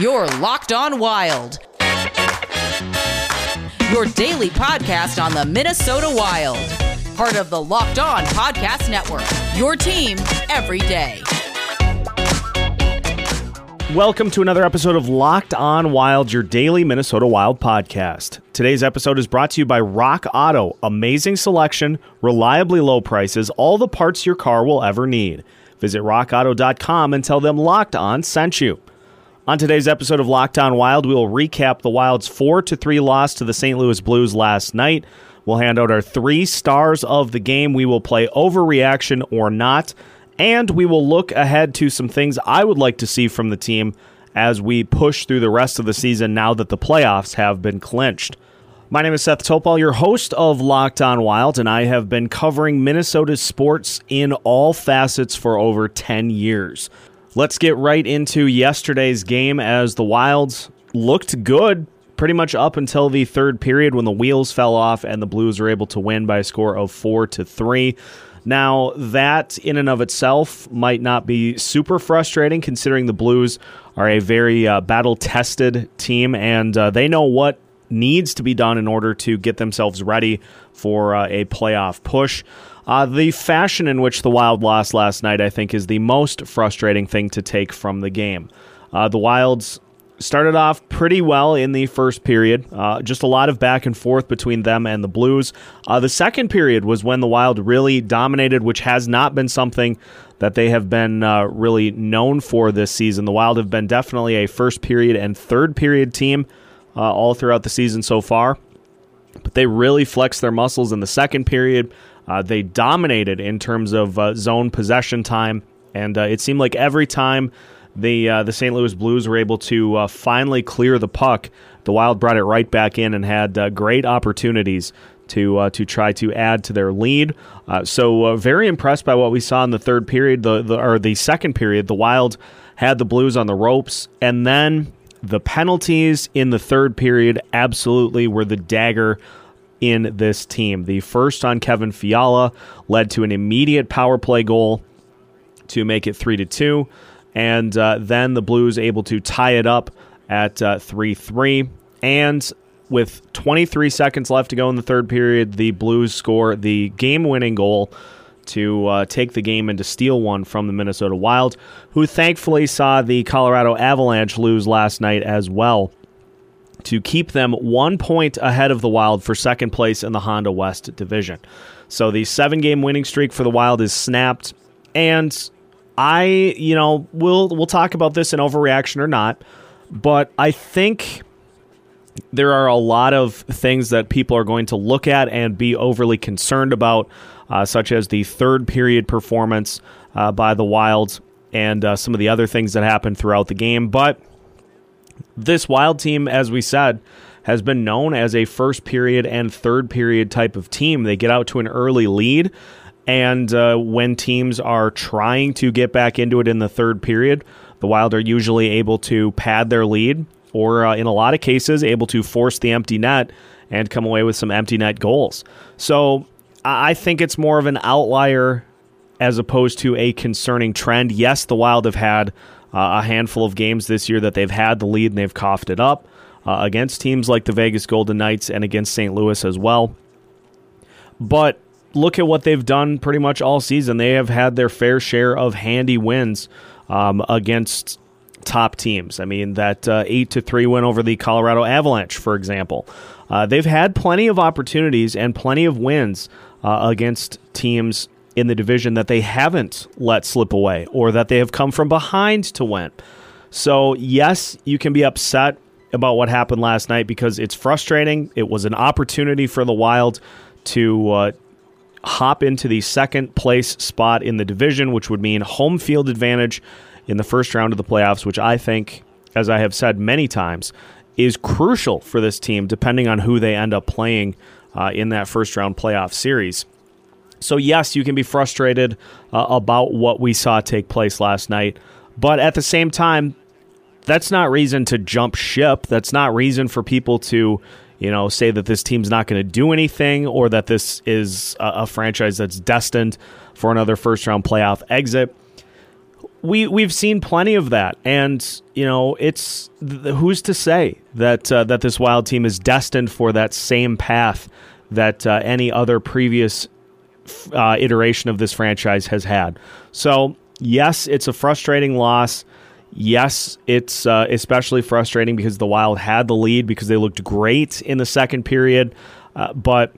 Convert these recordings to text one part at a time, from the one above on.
Your Locked On Wild. Your daily podcast on the Minnesota Wild. Part of the Locked On Podcast Network. Your team every day. Welcome to another episode of Locked On Wild, your daily Minnesota Wild podcast. Today's episode is brought to you by Rock Auto. Amazing selection, reliably low prices, all the parts your car will ever need. Visit rockauto.com and tell them Locked On sent you. On today's episode of Locked On Wild, we will recap the Wild's 4 to 3 loss to the St. Louis Blues last night. We'll hand out our three stars of the game. We will play overreaction or not. And we will look ahead to some things I would like to see from the team as we push through the rest of the season now that the playoffs have been clinched. My name is Seth Topal, your host of Locked On Wild, and I have been covering Minnesota sports in all facets for over 10 years. Let's get right into yesterday's game as the Wilds looked good pretty much up until the third period when the wheels fell off and the Blues were able to win by a score of 4 to 3. Now, that in and of itself might not be super frustrating considering the Blues are a very uh, battle tested team and uh, they know what needs to be done in order to get themselves ready for uh, a playoff push. Uh, the fashion in which the Wild lost last night, I think, is the most frustrating thing to take from the game. Uh, the Wilds started off pretty well in the first period. Uh, just a lot of back and forth between them and the Blues. Uh, the second period was when the Wild really dominated, which has not been something that they have been uh, really known for this season. The Wild have been definitely a first period and third period team uh, all throughout the season so far. But they really flexed their muscles in the second period. Uh, they dominated in terms of uh, zone possession time, and it seemed like every time the uh, the St. Louis Blues were able to uh, finally clear the puck. The Wild brought it right back in and had uh, great opportunities to uh, to try to add to their lead. Uh, so uh, very impressed by what we saw in the third period, the, the or the second period. The Wild had the Blues on the ropes, and then the penalties in the third period absolutely were the dagger in this team. The first on Kevin Fiala led to an immediate power play goal to make it three to two and uh, then the Blues able to tie it up at uh, 3 3. And with 23 seconds left to go in the third period, the Blues score the game winning goal to uh, take the game and to steal one from the Minnesota Wild, who thankfully saw the Colorado Avalanche lose last night as well to keep them one point ahead of the Wild for second place in the Honda West division. So the seven game winning streak for the Wild is snapped. And I, you know, we'll we'll talk about this in overreaction or not, but I think there are a lot of things that people are going to look at and be overly concerned about, uh, such as the third period performance uh, by the Wilds and uh, some of the other things that happened throughout the game. But this Wild team, as we said, has been known as a first period and third period type of team. They get out to an early lead and uh, when teams are trying to get back into it in the third period, the Wild are usually able to pad their lead, or uh, in a lot of cases, able to force the empty net and come away with some empty net goals. So I think it's more of an outlier as opposed to a concerning trend. Yes, the Wild have had a handful of games this year that they've had the lead and they've coughed it up uh, against teams like the Vegas Golden Knights and against St. Louis as well. But look at what they've done pretty much all season. They have had their fair share of handy wins um, against top teams. I mean, that uh, 8 to 3 win over the Colorado Avalanche, for example. Uh, they've had plenty of opportunities and plenty of wins uh, against teams in the division that they haven't let slip away or that they have come from behind to win. So, yes, you can be upset about what happened last night because it's frustrating. It was an opportunity for the Wild to uh, hop into the second place spot in the division, which would mean home field advantage in the first round of the playoffs, which I think, as I have said many times, is crucial for this team, depending on who they end up playing uh, in that first round playoff series. So, yes, you can be frustrated uh, about what we saw take place last night, but at the same time, that's not reason to jump ship. That's not reason for people to, you know, say that this team's not going to do anything or that this is a, a franchise that's destined for another first round playoff exit. we we've seen plenty of that, and you know, it's th- who's to say that uh, that this Wild team is destined for that same path that uh, any other previous uh, iteration of this franchise has had. So yes, it's a frustrating loss. Yes, it's uh, especially frustrating because the Wild had the lead because they looked great in the second period, uh, but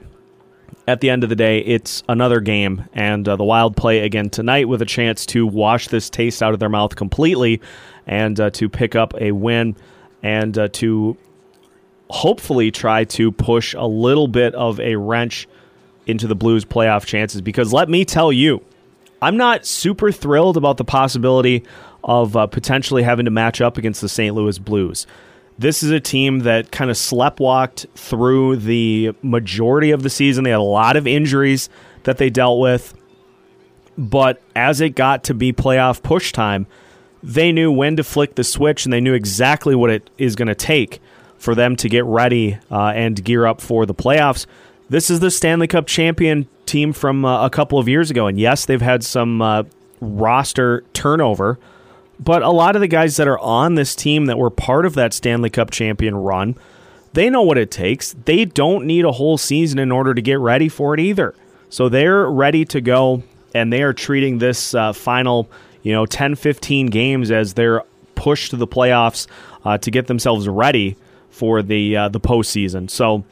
at the end of the day, it's another game, and uh, the Wild play again tonight with a chance to wash this taste out of their mouth completely and uh, to pick up a win and uh, to hopefully try to push a little bit of a wrench into the Blues' playoff chances. Because let me tell you, I'm not super thrilled about the possibility of uh, potentially having to match up against the St. Louis Blues. This is a team that kind of sleptwalked through the majority of the season. They had a lot of injuries that they dealt with. But as it got to be playoff push time, they knew when to flick the switch and they knew exactly what it is going to take for them to get ready uh, and gear up for the playoffs. This is the Stanley Cup champion team from uh, a couple of years ago. And yes, they've had some uh, roster turnover but a lot of the guys that are on this team that were part of that Stanley Cup champion run, they know what it takes. They don't need a whole season in order to get ready for it either. So they're ready to go, and they are treating this uh, final, you know, 10, 15 games as their push to the playoffs uh, to get themselves ready for the uh, the postseason. So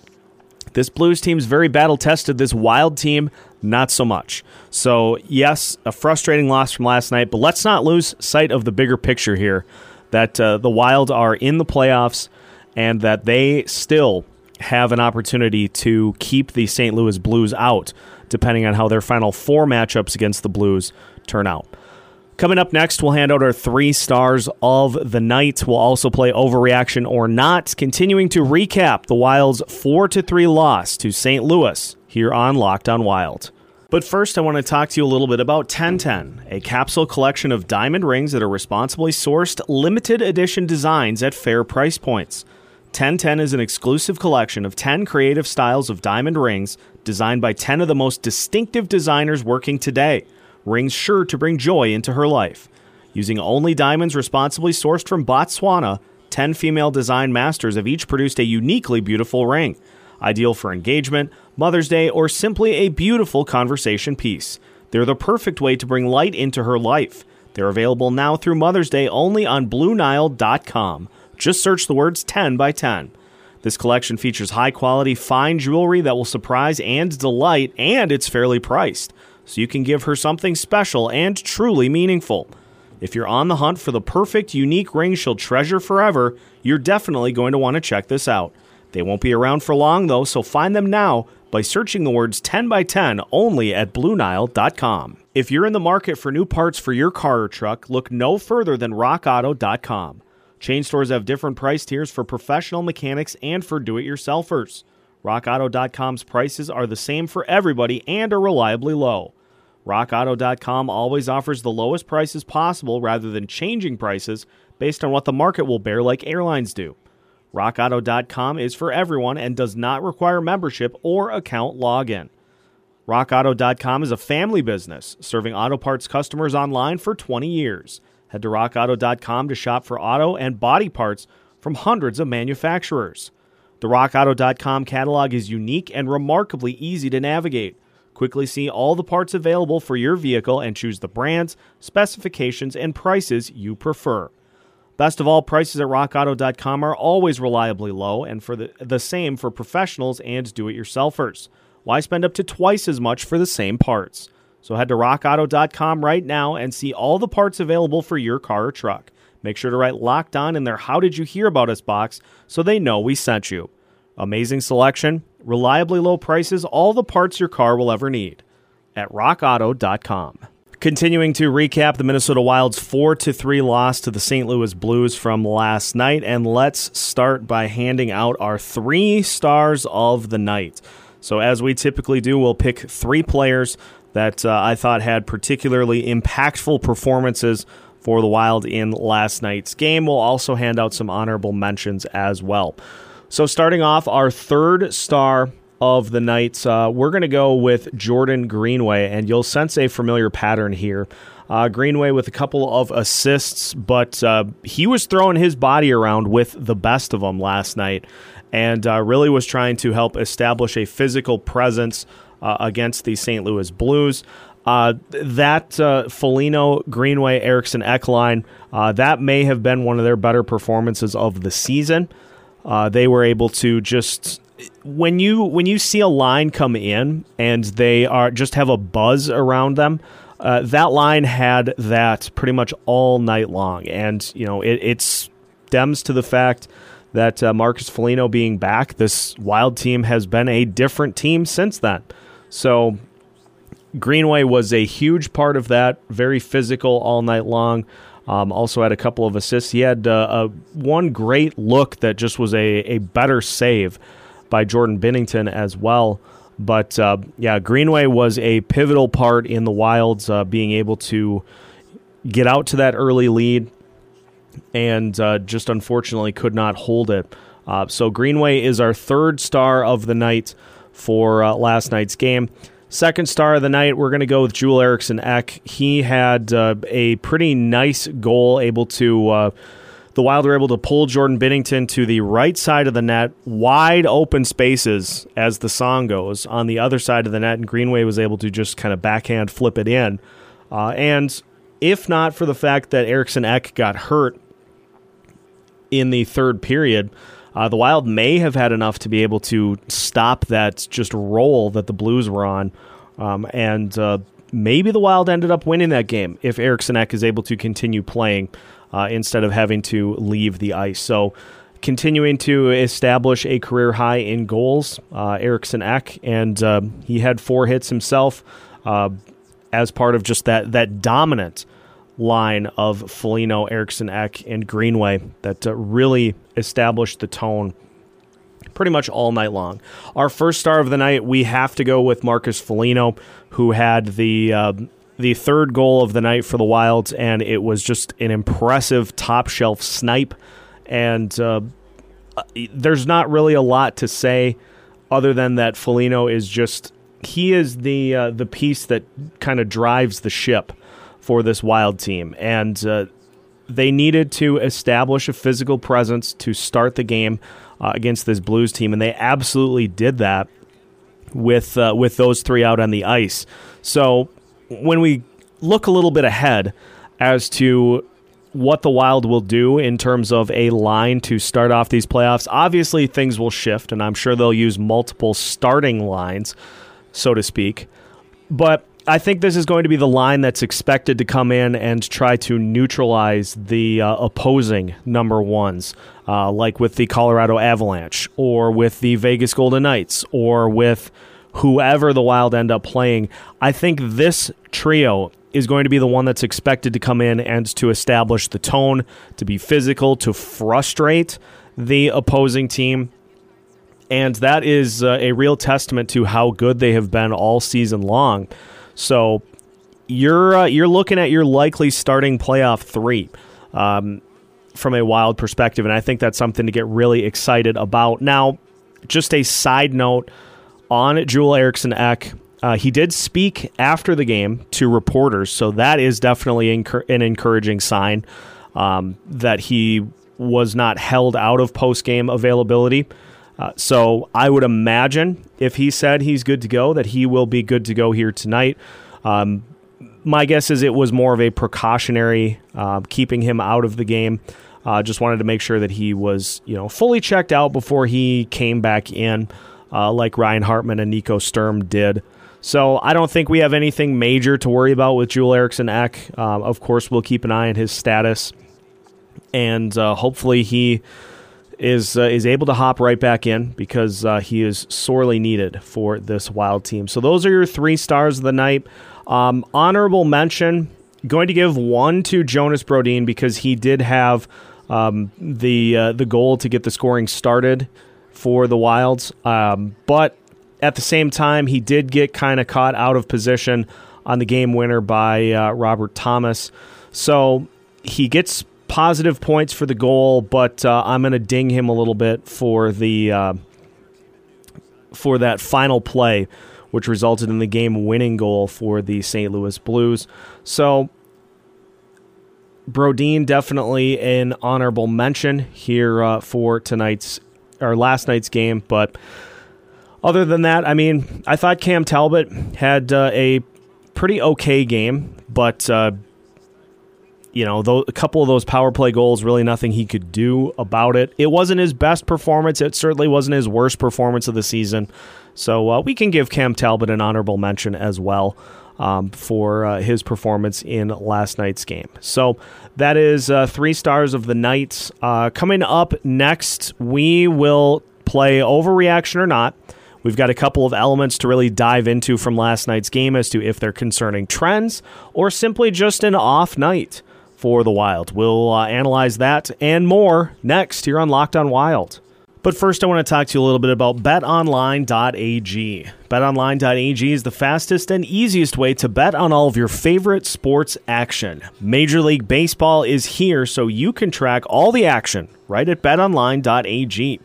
this Blues team's very battle tested. This Wild team, not so much. So, yes, a frustrating loss from last night, but let's not lose sight of the bigger picture here that uh, the Wild are in the playoffs and that they still have an opportunity to keep the St. Louis Blues out, depending on how their final four matchups against the Blues turn out. Coming up next, we'll hand out our three stars of the night. We'll also play overreaction or not, continuing to recap the Wild's 4 to 3 loss to St. Louis here on Locked on Wild. But first, I want to talk to you a little bit about 1010, a capsule collection of diamond rings that are responsibly sourced, limited edition designs at fair price points. 1010 is an exclusive collection of 10 creative styles of diamond rings designed by 10 of the most distinctive designers working today rings sure to bring joy into her life. Using only diamonds responsibly sourced from Botswana, 10 female design masters have each produced a uniquely beautiful ring, ideal for engagement, Mother's Day, or simply a beautiful conversation piece. They're the perfect way to bring light into her life. They're available now through Mother's Day only on BlueNile.com. Just search the words 10 by 10. This collection features high quality, fine jewelry that will surprise and delight, and it's fairly priced so you can give her something special and truly meaningful. If you're on the hunt for the perfect, unique ring she'll treasure forever, you're definitely going to want to check this out. They won't be around for long, though, so find them now by searching the words 10 by 10 only at BlueNile.com. If you're in the market for new parts for your car or truck, look no further than RockAuto.com. Chain stores have different price tiers for professional mechanics and for do it yourselfers. RockAuto.com's prices are the same for everybody and are reliably low. RockAuto.com always offers the lowest prices possible rather than changing prices based on what the market will bear, like airlines do. RockAuto.com is for everyone and does not require membership or account login. RockAuto.com is a family business serving auto parts customers online for 20 years. Head to RockAuto.com to shop for auto and body parts from hundreds of manufacturers. The RockAuto.com catalog is unique and remarkably easy to navigate. Quickly see all the parts available for your vehicle and choose the brands, specifications, and prices you prefer. Best of all, prices at rockauto.com are always reliably low and for the, the same for professionals and do it yourselfers. Why spend up to twice as much for the same parts? So head to rockauto.com right now and see all the parts available for your car or truck. Make sure to write locked on in their How Did You Hear About Us box so they know we sent you. Amazing selection, reliably low prices, all the parts your car will ever need at rockauto.com. Continuing to recap the Minnesota Wild's 4 to 3 loss to the St. Louis Blues from last night and let's start by handing out our 3 stars of the night. So as we typically do, we'll pick 3 players that uh, I thought had particularly impactful performances for the Wild in last night's game. We'll also hand out some honorable mentions as well. So, starting off, our third star of the night, uh, we're going to go with Jordan Greenway, and you'll sense a familiar pattern here. Uh, Greenway with a couple of assists, but uh, he was throwing his body around with the best of them last night and uh, really was trying to help establish a physical presence uh, against the St. Louis Blues. Uh, that uh, Foligno, Greenway, Eriksson, Ek line, that may have been one of their better performances of the season. They were able to just when you when you see a line come in and they are just have a buzz around them uh, that line had that pretty much all night long, and you know it, it stems to the fact that uh, Marcus Foligno being back, this Wild team has been a different team since then. So Greenway was a huge part of that, very physical all night long. Um, also had a couple of assists. He had uh, a, one great look that just was a, a better save by Jordan Binnington as well. But uh, yeah, Greenway was a pivotal part in the Wilds uh, being able to get out to that early lead and uh, just unfortunately could not hold it. Uh, so Greenway is our third star of the night for uh, last night's game. Second star of the night, we're going to go with Joel Eriksson Ek. He had uh, a pretty nice goal, able to the Wild were able to pull Jordan Binnington to the right side of the net, wide open spaces, as the song goes, on the other side of the net, and Greenway was able to just kind of backhand flip it in. Uh, and if not for the fact that Eriksson Ek got hurt in the third period, uh, the Wild may have had enough to be able to stop that just roll that the Blues were on. Um, and uh, maybe the Wild ended up winning that game if Eriksson Ek is able to continue playing uh, instead of having to leave the ice. So, continuing to establish a career high in goals, uh, Eriksson Ek, and uh, he had four hits himself uh, as part of just that that dominant line of Foligno, Eriksson Ek, and Greenway that uh, really established the tone pretty much all night long. Our first star of the night, we have to go with Marcus Foligno, who had the uh, the third goal of the night for the Wilds, and it was just an impressive top shelf snipe. And uh, there's not really a lot to say other than that Foligno is just he is the uh, the piece that kind of drives the ship for this Wild team, and uh, they needed to establish a physical presence to start the game uh, against this Blues team, and they absolutely did that with uh, with those three out on the ice. So when we look a little bit ahead as to what the Wild will do in terms of a line to start off these playoffs, obviously things will shift, and I'm sure they'll use multiple starting lines, so to speak. But I think this is going to be the line that's expected to come in and try to neutralize the uh, opposing number ones, uh, like with the Colorado Avalanche, or with the Vegas Golden Knights, or with whoever the Wild end up playing. I think this trio is going to be the one that's expected to come in and to establish the tone, to be physical, to frustrate the opposing team. And that is uh, a real testament to how good they have been all season long. So you're uh, you're looking at your likely starting playoff three um, from a wild perspective, and I think that's something to get really excited about. Now, just a side note on Joel Eriksson Ek. Uh, he did speak after the game to reporters, so that is definitely an encouraging sign um, that he was not held out of post game availability. Uh, so I would imagine if he said he's good to go, that he will be good to go here tonight. Um, my guess is it was more of a precautionary, uh, keeping him out of the game. Uh, just wanted to make sure that he was, you know, fully checked out before he came back in uh, like Ryan Hartman and Nico Sturm did. So I don't think we have anything major to worry about with Joel Eriksson Ek. Um, of course, we'll keep an eye on his status, and uh, hopefully he is uh, is able to hop right back in because uh, he is sorely needed for this Wild team. So those are your three stars of the night. Um, honorable mention: going to give one to Jonas Brodin because he did have um, the uh, the goal to get the scoring started for the Wilds. Um, but at the same time, he did get kind of caught out of position on the game winner by uh, Robert Thomas. So he gets positive points for the goal, but uh, I'm going to ding him a little bit for the uh, for that final play, which resulted in the game winning goal for the St. Louis Blues. So Brodin definitely an honorable mention here uh, for tonight's or last night's game, but other than that, I mean, I thought Cam Talbot had uh, a pretty okay game, but uh, you know, a couple of those power play goals, really nothing he could do about it. It wasn't his best performance. It certainly wasn't his worst performance of the season. So uh, we can give Cam Talbot an honorable mention as well um, for uh, his performance in last night's game. So that is uh, three stars of the night. Uh, coming up next, we will play overreaction or not. We've got a couple of elements to really dive into from last night's game as to if they're concerning trends or simply just an off night for the Wild. We'll uh, analyze that and more next here on Locked On Wild. But first, I want to talk to you a little bit about betonline.ag. Betonline.ag is the fastest and easiest way to bet on all of your favorite sports action. Major League Baseball is here so you can track all the action right at betonline.ag.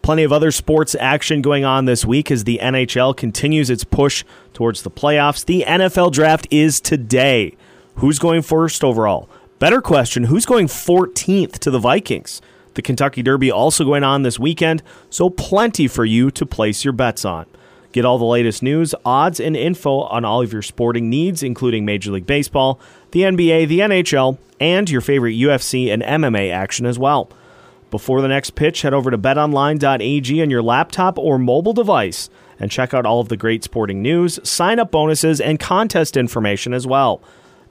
Plenty of other sports action going on this week as the NHL continues its push towards the playoffs. The NFL draft is today. Who's going first overall? Better question who's going 14th to the Vikings? The Kentucky Derby also going on this weekend, so plenty for you to place your bets on. Get all the latest news, odds, and info on all of your sporting needs, including Major League Baseball, the NBA, the NHL, and your favorite UFC and MMA action as well. Before the next pitch, head over to betonline.ag on your laptop or mobile device and check out all of the great sporting news, sign up bonuses, and contest information as well.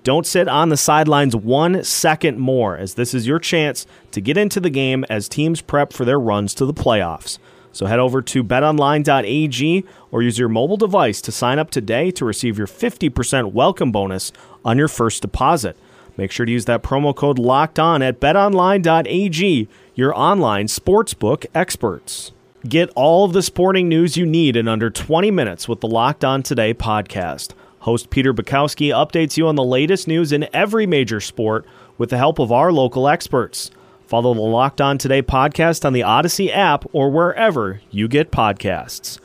Don't sit on the sidelines one second more, as this is your chance to get into the game as teams prep for their runs to the playoffs. So head over to betonline.ag or use your mobile device to sign up today to receive your 50% welcome bonus on your first deposit. Make sure to use that promo code locked on at betonline.ag, your online sportsbook experts. Get all of the sporting news you need in under 20 minutes with the Locked On Today podcast. Host Peter Bukowski updates you on the latest news in every major sport with the help of our local experts. Follow the Locked On Today podcast on the Odyssey app or wherever you get podcasts.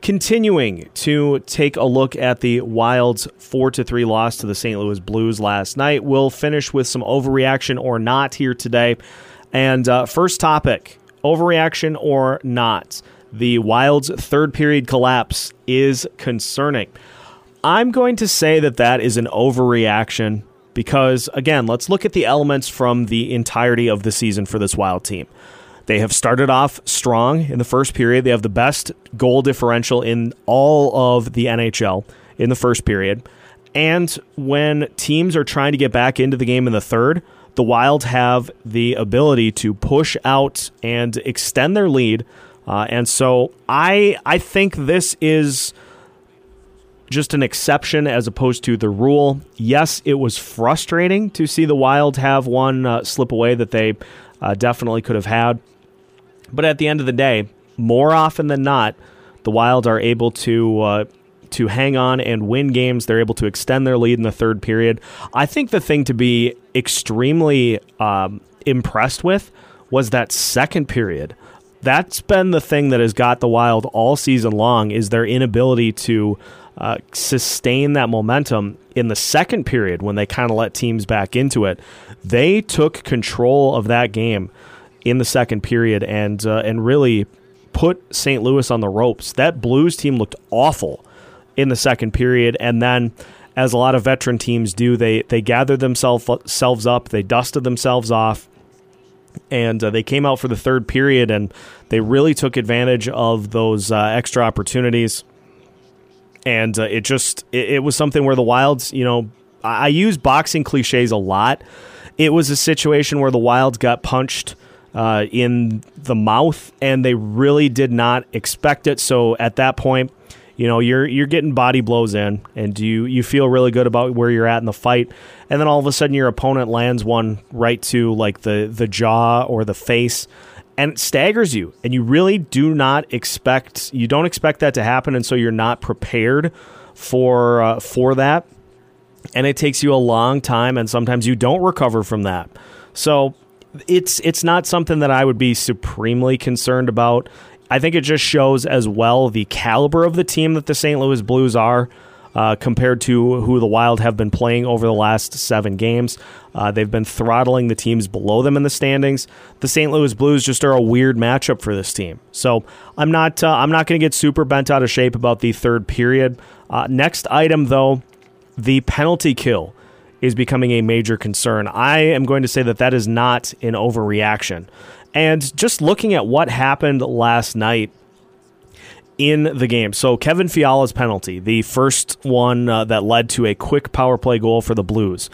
Continuing to take a look at the Wild's 4 to 3 loss to the St. Louis Blues last night, we'll finish with some overreaction or not here today. And uh, first topic overreaction or not. The Wild's third period collapse is concerning. I'm going to say that that is an overreaction because, again, let's look at the elements from the entirety of the season for this Wild team. They have started off strong in the first period. They have the best goal differential in all of the NHL in the first period. And when teams are trying to get back into the game in the third, the Wild have the ability to push out and extend their lead. Uh, and so I I think this is just an exception as opposed to the rule. Yes, it was frustrating to see the Wild have one uh, slip away that they uh, definitely could have had. But at the end of the day, more often than not, the Wild are able to uh, to hang on and win games. They're able to extend their lead in the third period. I think the thing to be extremely um, impressed with was that second period. That's been the thing that has got the Wild all season long is their inability to uh, sustain that momentum in the second period when they kind of let teams back into it. They took control of that game in the second period and uh, and really put St. Louis on the ropes. That Blues team looked awful in the second period, and then as a lot of veteran teams do, they they gathered themselves up, they dusted themselves off, and uh, they came out for the third period, and they really took advantage of those uh, extra opportunities and uh, it just it, it, was something where the Wilds, you know, I, I, use boxing cliches a lot. It was a situation where the Wilds got punched uh, in the mouth, and they really did not expect it. So at that point, you know, you're you're getting body blows in, and you you feel really good about where you're at in the fight, and then all of a sudden your opponent lands one right to like the the jaw or the face and it staggers you and you really do not expect you don't expect that to happen and so you're not prepared for uh, for that. And it takes you a long time and sometimes you don't recover from that. So it's it's not something that I would be supremely concerned about. I think it just shows as well the caliber of the team that the St. Louis Blues are uh, compared to who the Wild have been playing over the last seven games. Uh, they've been throttling the teams below them in the standings. The St. Louis Blues just are a weird matchup for this team. So I'm not uh, I'm not going to get super bent out of shape about the third period. Uh, next item though, the penalty kill is becoming a major concern. I am going to say that that is not an overreaction. And just looking at what happened last night in the game. So Kevin Fiala's penalty, the first one uh, that led to a quick power play goal for the Blues,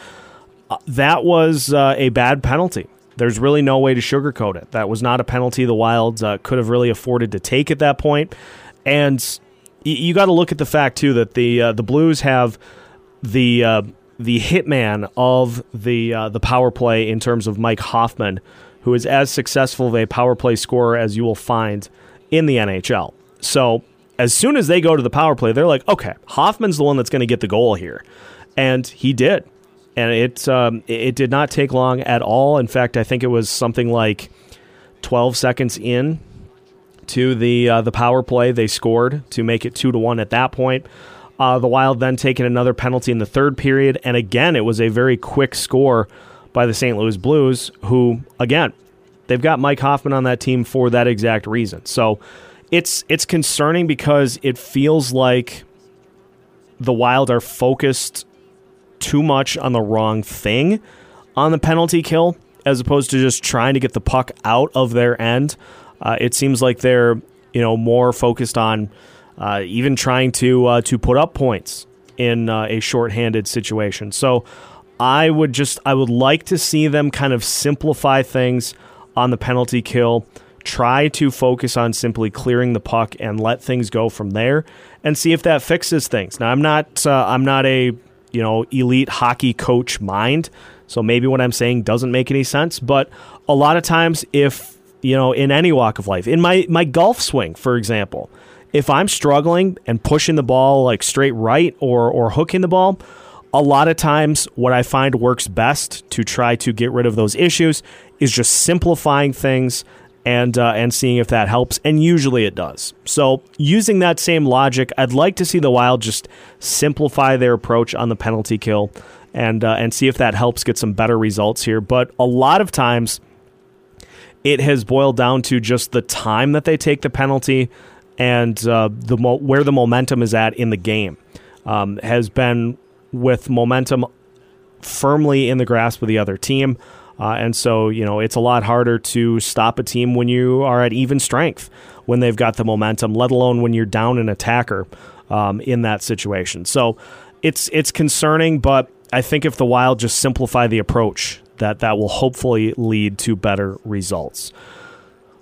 uh, that was uh, a bad penalty. There's really no way to sugarcoat it. That was not a penalty the Wilds uh, could have really afforded to take at that point. And y- you got to look at the fact too that the uh, the Blues have the uh, the hitman of the the power play in terms of Mike Hoffman, who is as successful of a power play scorer as you will find in the NHL. So as soon as they go to the power play, they're like, okay, Hoffman's the one that's going to get the goal here, and he did, and it um, it did not take long at all. In fact, I think it was something like twelve seconds in to the uh, the power play they scored to make it two to one at that point. Uh, the Wild then taking another penalty in the third period, and again it was a very quick score by the St. Louis Blues, who again they've got Mike Hoffman on that team for that exact reason. So it's it's concerning because it feels like the Wild are focused too much on the wrong thing on the penalty kill as opposed to just trying to get the puck out of their end. Uh, it seems like they're you know more focused on uh, even trying to uh, to put up points in uh, a shorthanded situation. So I would just I would like to see them kind of simplify things on the penalty kill try to focus on simply clearing the puck and let things go from there and see if that fixes things. Now I'm not uh, I'm not a you know elite hockey coach mind, so maybe what I'm saying doesn't make any sense, but a lot of times if you know in any walk of life, in my my golf swing for example, if I'm struggling and pushing the ball like straight right or or hooking the ball, a lot of times what I find works best to try to get rid of those issues is just simplifying things and uh, and seeing if that helps. And usually it does. So using that same logic, I'd like to see the Wild just simplify their approach on the penalty kill and uh, and see if that helps get some better results here. But a lot of times, it has boiled down to just the time that they take the penalty and uh, the mo- where the momentum is at in the game um, has been with momentum firmly in the grasp of the other team. Uh, and so, you know, it's a lot harder to stop a team when you are at even strength, when they've got the momentum, let alone when you're down an attacker um, in that situation. So it's it's concerning, but I think if the Wild just simplify the approach, that that will hopefully lead to better results.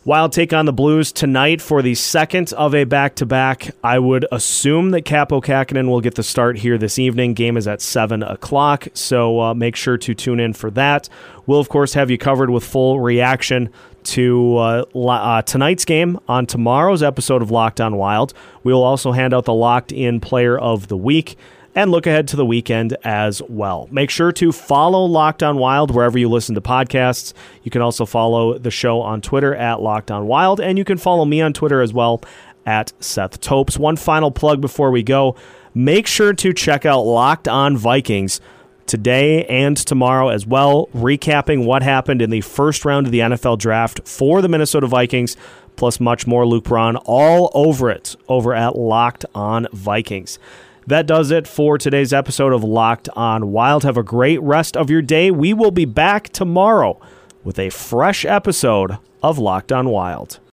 Wild take on the Blues tonight for the second of a back to back. I would assume that Kaapo Kähkönen will get the start here this evening. Game is at 7 o'clock, so uh, make sure to tune in for that. We'll, of course, have you covered with full reaction to uh, uh, tonight's game on tomorrow's episode of Locked On Wild. We will also hand out the Locked In Player of the Week and look ahead to the weekend as well. Make sure to follow Locked On Wild wherever you listen to podcasts. You can also follow the show on Twitter at Locked On Wild, and you can follow me on Twitter as well at Seth Topes. One final plug before we go make sure to check out Locked On Vikings today and tomorrow as well, recapping what happened in the first round of the NFL draft for the Minnesota Vikings, plus much more. Luke Braun all over it over at Locked On Vikings. That does it for today's episode of Locked On Wild. Have a great rest of your day. We will be back tomorrow with a fresh episode of Locked On Wild.